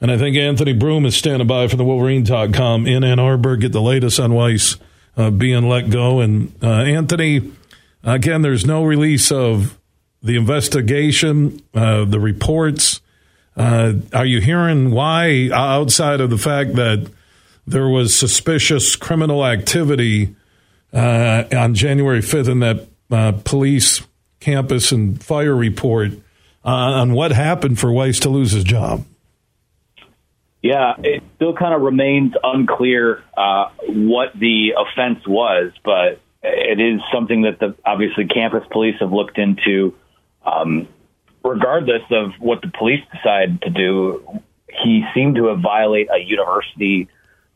And I think Anthony Broome is standing by for the Wolverine.com in Ann Arbor. Get the latest on Weiss uh, being let go. And uh, Anthony, again, there's no release of the investigation, uh, the reports. Uh, are you hearing why, outside of the fact that there was suspicious criminal activity uh, on January 5th in that uh, police campus and fire report on what happened for Weiss to lose his job? Yeah, it still kind of remains unclear uh, what the offense was, but it is something that the obviously campus police have looked into. Um, regardless of what the police decide to do, he seemed to have violated a university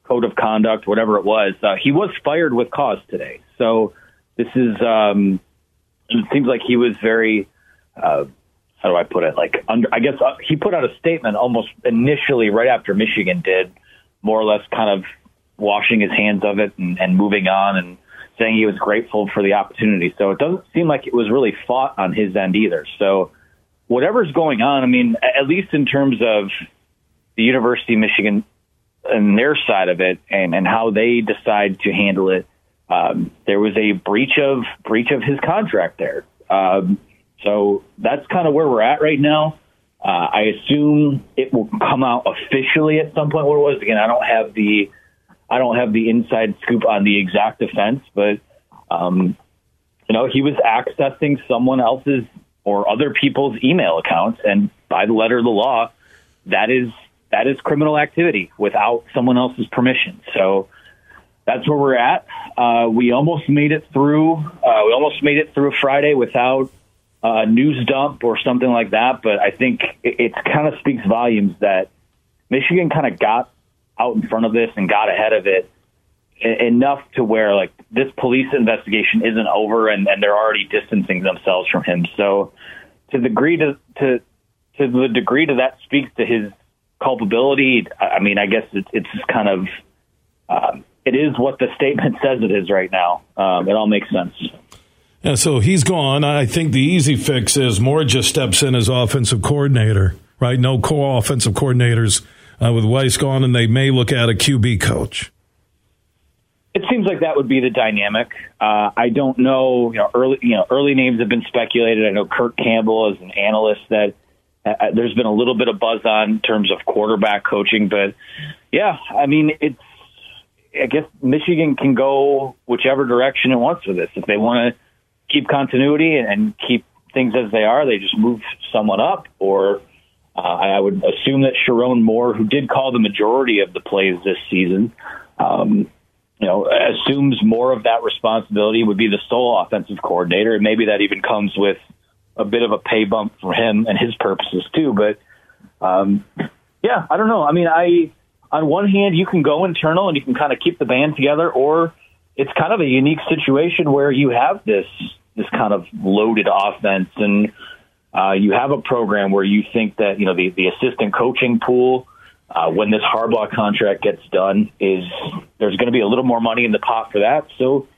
code of conduct, whatever it was. Uh, he was fired with cause today, so this is. Um, it seems like he was very. Uh, how do I put it? Like, under, I guess uh, he put out a statement almost initially right after Michigan did, more or less kind of washing his hands of it and, and moving on and saying he was grateful for the opportunity. So it doesn't seem like it was really fought on his end either. So whatever's going on, I mean, at least in terms of the University of Michigan and their side of it and, and how they decide to handle it, um, there was a breach of breach of his contract there. Um, so that's kind of where we're at right now. Uh, I assume it will come out officially at some point. What it was again? I don't have the I don't have the inside scoop on the exact offense, but um, you know he was accessing someone else's or other people's email accounts, and by the letter of the law, that is that is criminal activity without someone else's permission. So that's where we're at. Uh, we almost made it through. Uh, we almost made it through Friday without uh, news dump or something like that. But I think it, it kind of speaks volumes that Michigan kind of got out in front of this and got ahead of it enough to where like this police investigation isn't over and, and they're already distancing themselves from him. So to the degree to, to to the degree to that speaks to his culpability, I mean, I guess it's, it's just kind of um, it is what the statement says it is right now. Um, it all makes sense. Yeah, so he's gone. I think the easy fix is Moore just steps in as offensive coordinator, right? No co offensive coordinators uh, with Weiss gone, and they may look at a QB coach. It seems like that would be the dynamic. Uh, I don't know. You know, early you know early names have been speculated. I know Kirk Campbell is an analyst that uh, uh there's been a little bit of buzz on in terms of quarterback coaching, but yeah, I mean it's. I guess Michigan can go whichever direction it wants with this. If they want to keep continuity and keep things as they are. They just move someone up, or uh, I would assume that Sherrone Moore, who did call the majority of the plays this season, um, you know, assumes more of that responsibility would be the sole offensive coordinator, and maybe that even comes with a bit of a pay bump for him and his purposes too. But um, yeah, I don't know. I mean, I on one hand you can go internal and you can kind of keep the band together, or it's kind of a unique situation where you have this this kind of loaded offense, and uh, you have a program where you think that you know the the assistant coaching pool. Uh, when this Harbaugh contract gets done, is there's going to be a little more money in the pot for that. So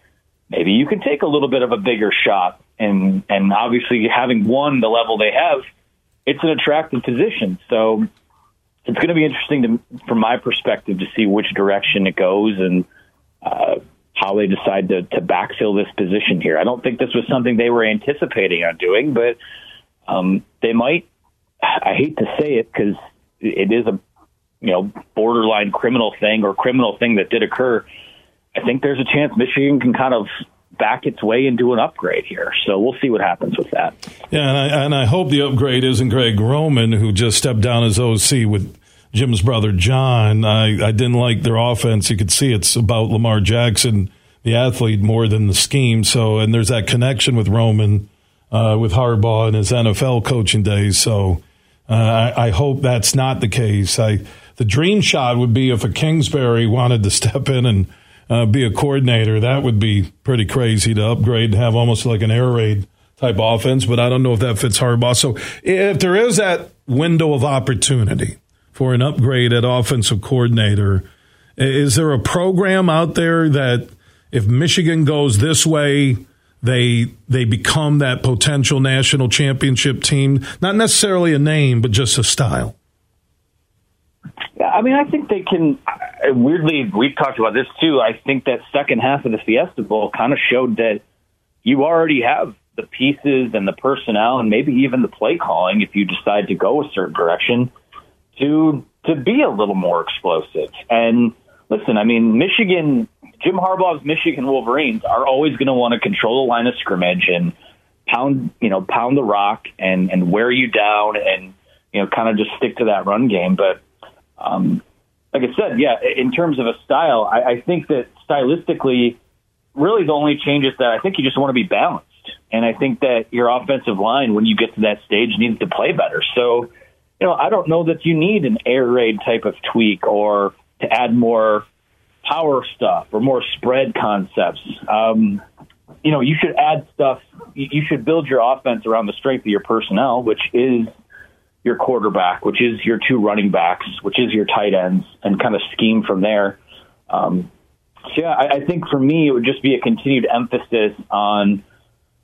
maybe you can take a little bit of a bigger shot, and and obviously having won the level they have, it's an attractive position. So it's going to be interesting to, from my perspective, to see which direction it goes and. Uh, how they decide to, to backfill this position here. I don't think this was something they were anticipating on doing, but um, they might. I hate to say it because it is a you know borderline criminal thing or criminal thing that did occur. I think there's a chance Michigan can kind of back its way into an upgrade here. So we'll see what happens with that. Yeah, and I, and I hope the upgrade isn't Greg Roman, who just stepped down as OC with Jim's brother John. I, I didn't like their offense. You could see it's about Lamar Jackson, the athlete, more than the scheme. So, and there's that connection with Roman, uh, with Harbaugh in his NFL coaching days. So, uh, I, I, hope that's not the case. I, the dream shot would be if a Kingsbury wanted to step in and uh, be a coordinator. That would be pretty crazy to upgrade and have almost like an air raid type offense. But I don't know if that fits Harbaugh. So, if there is that window of opportunity for an upgrade at offensive coordinator. Is there a program out there that if Michigan goes this way, they they become that potential national championship team? Not necessarily a name, but just a style. I mean, I think they can. Weirdly, we've talked about this too. I think that second half of the Fiesta Bowl kind of showed that you already have the pieces and the personnel and maybe even the play calling if you decide to go a certain direction to to be a little more explosive. And listen, I mean, Michigan, Jim Harbaugh's Michigan Wolverines are always going to want to control the line of scrimmage and pound, you know, pound the rock and and wear you down and you know, kind of just stick to that run game. But um, like I said, yeah, in terms of a style, I, I think that stylistically, really the only change is that I think you just want to be balanced. And I think that your offensive line, when you get to that stage, needs to play better. So, you know, I don't know that you need an air raid type of tweak or to add more power stuff or more spread concepts. Um, you know, you should add stuff. You should build your offense around the strength of your personnel, which is your quarterback, which is your two running backs, which is your tight ends, and kind of scheme from there. Um, so yeah, I, I think for me, it would just be a continued emphasis on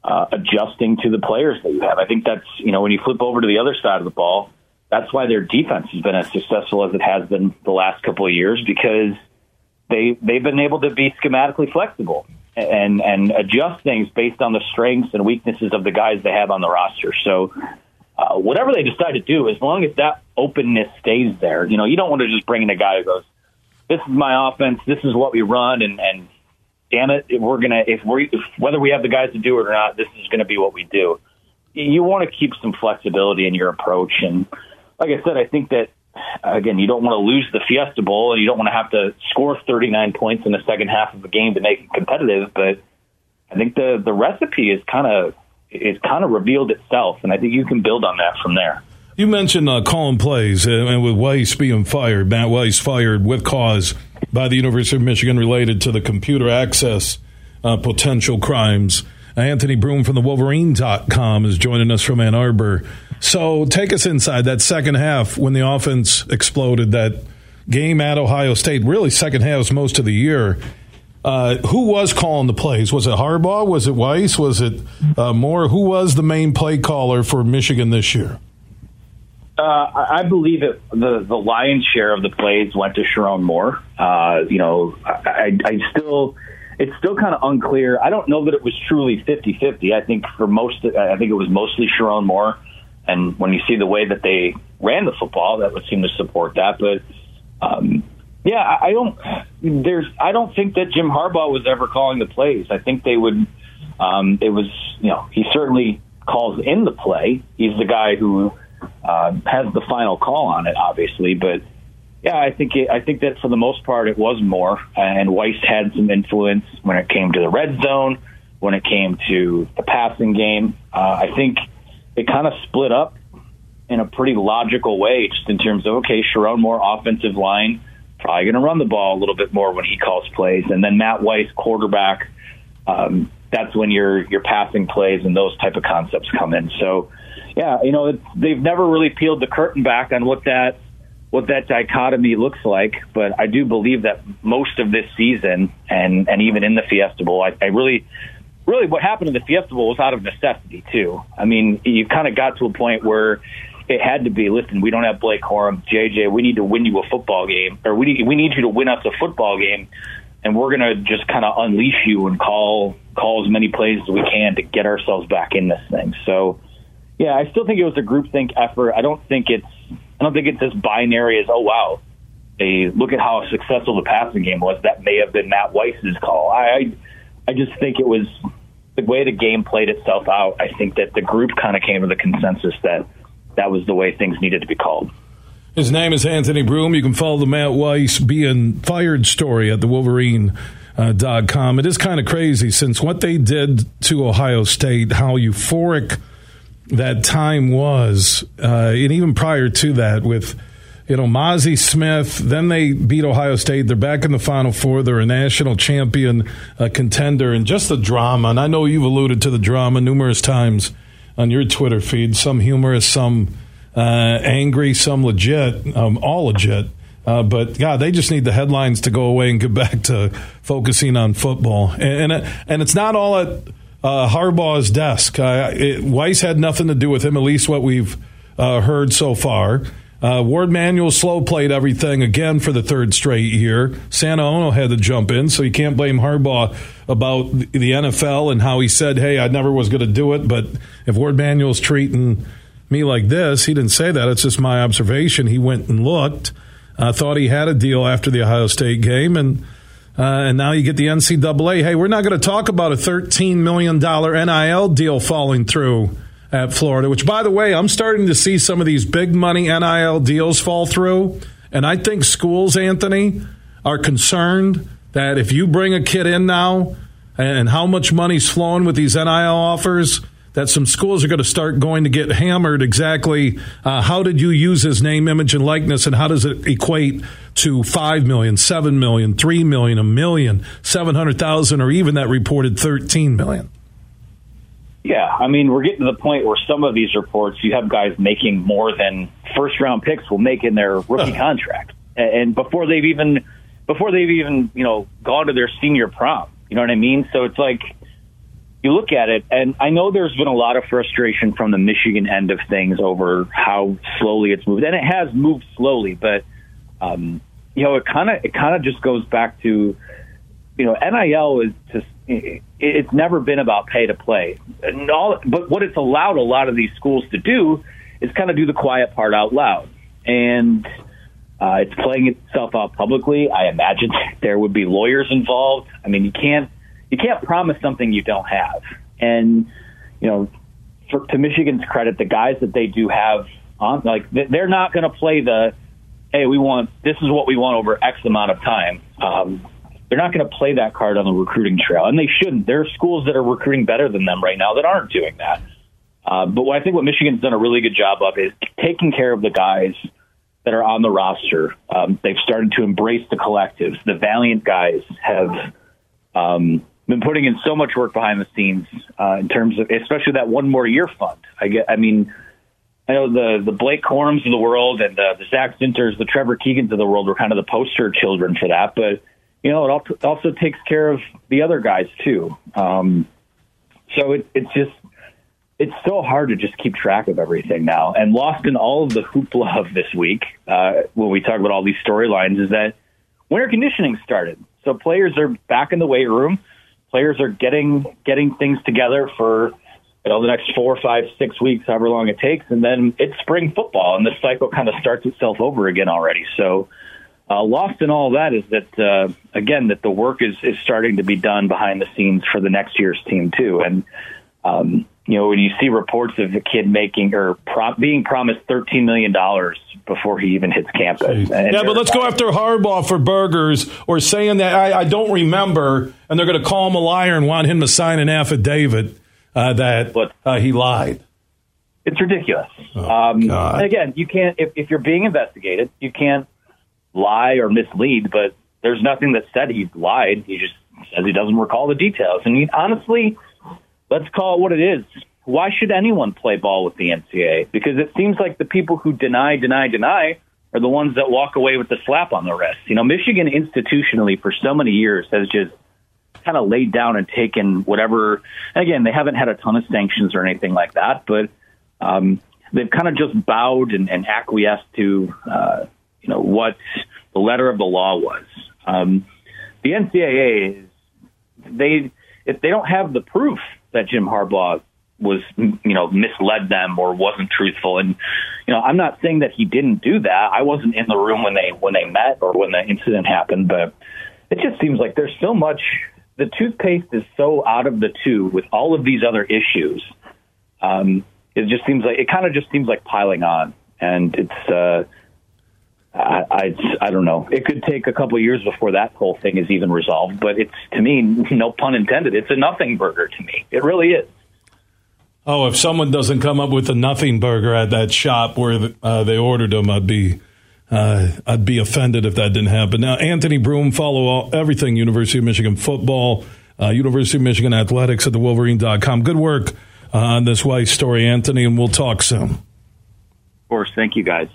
uh, adjusting to the players that you have. I think that's, you know, when you flip over to the other side of the ball, that's why their defense has been as successful as it has been the last couple of years because they they've been able to be schematically flexible and and adjust things based on the strengths and weaknesses of the guys they have on the roster. So uh, whatever they decide to do, as long as that openness stays there, you know, you don't want to just bring in a guy who goes, "This is my offense. This is what we run," and and damn it, if we're gonna if we if, whether we have the guys to do it or not, this is going to be what we do. You want to keep some flexibility in your approach, and like I said, I think that again, you don't want to lose the Fiesta Bowl, and you don't want to have to score 39 points in the second half of the game to make it competitive. But I think the the recipe is kind of is kind of revealed itself, and I think you can build on that from there. You mentioned uh, calling plays, uh, and with Weiss being fired, Matt Weiss fired with cause by the University of Michigan related to the computer access uh, potential crimes. Anthony Broome from the Wolverine.com is joining us from Ann Arbor. So take us inside that second half when the offense exploded, that game at Ohio State, really second halves most of the year. Uh, who was calling the plays? Was it Harbaugh? Was it Weiss? Was it uh, Moore? Who was the main play caller for Michigan this year? Uh, I believe it, the the lion's share of the plays went to Sherrone Moore. Uh, you know, I, I still it's still kind of unclear. I don't know that it was truly 50-50. I think for most, I think it was mostly Sherrone Moore. And when you see the way that they ran the football, that would seem to support that. But um, yeah, I don't. There's. I don't think that Jim Harbaugh was ever calling the plays. I think they would. Um, it was. You know, he certainly calls in the play. He's the guy who uh, has the final call on it, obviously. But yeah, I think it, I think that for the most part it was more, and Weiss had some influence when it came to the red zone, when it came to the passing game. Uh, I think it kind of split up in a pretty logical way, just in terms of okay, Sherrone Moore offensive line probably going to run the ball a little bit more when he calls plays, and then Matt Weiss quarterback. Um, that's when your your passing plays and those type of concepts come in. So yeah, you know, they've never really peeled the curtain back on what that what that dichotomy looks like, but I do believe that most of this season and and even in the Fiesta Bowl, I, I really really what happened in the Fiesta Bowl was out of necessity too. I mean, you kind of got to a point where it had to be. Listen, we don't have Blake Corum, JJ. We need to win you a football game, or we need we need you to win us a football game, and we're gonna just kind of unleash you and call call as many plays as we can to get ourselves back in this thing. So yeah, I still think it was a groupthink effort. I don't think it's I don't think it's as binary as oh wow, they look at how successful the passing game was. That may have been Matt Weiss's call. I I just think it was the way the game played itself out. I think that the group kind of came to the consensus that that was the way things needed to be called. His name is Anthony Broome. You can follow the Matt Weiss being fired story at the Wolverine. Uh, dot com. It is kind of crazy since what they did to Ohio State, how euphoric that time was, uh, and even prior to that, with you know Mazi Smith. Then they beat Ohio State. They're back in the Final Four. They're a national champion uh, contender, and just the drama. And I know you've alluded to the drama numerous times on your Twitter feed. Some humorous, some uh, angry, some legit, um, all legit. Uh, but yeah, they just need the headlines to go away and get back to focusing on football. And and, and it's not all at uh, Harbaugh's desk. Uh, it, Weiss had nothing to do with him, at least what we've uh, heard so far. Uh, Warde Manuel slow played everything again for the third straight year. Santa Ono had to jump in, so you can't blame Harbaugh about the NFL and how he said, "Hey, I never was going to do it." But if Warde Manuel's treating me like this, he didn't say that. It's just my observation. He went and looked, thought he had a deal after the Ohio State game, and uh, and now you get the NCAA. Hey, we're not going to talk about a thirteen million dollar NIL deal falling through at Florida, which, by the way, I'm starting to see some of these big money NIL deals fall through. And I think schools, Anthony, are concerned that if you bring a kid in now and how much money's flowing with these NIL offers, that some schools are going to start going to get hammered exactly uh, how did you use his name, image, and likeness, and how does it equate to 5 million, 7 million, 3 million, a million, 700,000, or even that reported 13 million? Yeah, I mean, we're getting to the point where some of these reports, you have guys making more than first round picks will make in their rookie contract, and before they've even before they've even you know gone to their senior prom. You know what I mean? So it's like you look at it, and I know there's been a lot of frustration from the Michigan end of things over how slowly it's moved, and it has moved slowly, but um, you know, it kind of it kind of just goes back to you know, NIL is just it's never been about pay to play. And all, but what it's allowed a lot of these schools to do is kind of do the quiet part out loud. And uh, it's playing itself out publicly. I imagine there would be lawyers involved. I mean, you can't you can't promise something you don't have. And you know, for, to Michigan's credit, the guys that they do have on, like they're not going to play the, hey, we want this is what we want over X amount of time. Um, they're not going to play that card on the recruiting trail, and they shouldn't. There are schools that are recruiting better than them right now that aren't doing that. Uh, but what I think what Michigan's done a really good job of is taking care of the guys that are on the roster. Um, they've started to embrace the collectives. The valiant guys have um, been putting in so much work behind the scenes uh, in terms of, especially that one more year fund. I get, I mean, I know the the Blake Corums of the world and the, the Zak Zinters, the Trevor Keegans of the world were kind of the poster children for that, but you know, it also takes care of the other guys too. Um, so it, it's just it's so hard to just keep track of everything now. And lost in all of the hoopla of this week, uh, when we talk about all these storylines, is that winter conditioning started. So players are back in the weight room. Players are getting getting things together for you know the next four, five, six weeks, however long it takes, and then it's spring football, and the cycle kind of starts itself over again already. So uh, lost in all that is that uh, again that the work is is starting to be done behind the scenes for the next year's team too, and um, you know when you see reports of a kid making or pro- being promised thirteen million dollars before he even hits campus. yeah, but let's go after Harbaugh for burgers or saying that I, I don't remember, and they're going to call him a liar and want him to sign an affidavit uh, that uh, he lied. It's ridiculous. Oh, um, again, you can't if, if you're being investigated, you can't lie or mislead, but there's nothing that said he lied. He just says he doesn't recall the details. And he, honestly, let's call it what it is. Why should anyone play ball with the NCAA? Because it seems like the people who deny, deny, deny are the ones that walk away with the slap on the wrist. You know, Michigan institutionally for so many years has just kind of laid down and taken whatever. Again, they haven't had a ton of sanctions or anything like that, but um, they've kind of just bowed and, and acquiesced to uh, you know what the letter of the law was. Um, the NCAA is they if they don't have the proof that Jim Harbaugh was you know misled them or wasn't truthful. And you know I'm not saying that he didn't do that. I wasn't in the room when they when they met or when the incident happened but it just seems like there's so much the toothpaste is so out of the tube with all of these other issues. Um, it just seems like it kind of just seems like piling on. And it's uh I, I, I don't know. It could take a couple of years before that whole thing is even resolved, but it's to me, no pun intended. It's a nothing burger to me. It really is. Oh, if someone doesn't come up with a nothing burger at that shop where uh, they ordered them, I'd be uh, I'd be offended if that didn't happen. Now, Anthony Broome, follow all, everything University of Michigan football, uh, University of Michigan athletics at the Wolverine.com. Good work uh, on this Weiss story, Anthony, and we'll talk soon. Of course. Thank you, guys.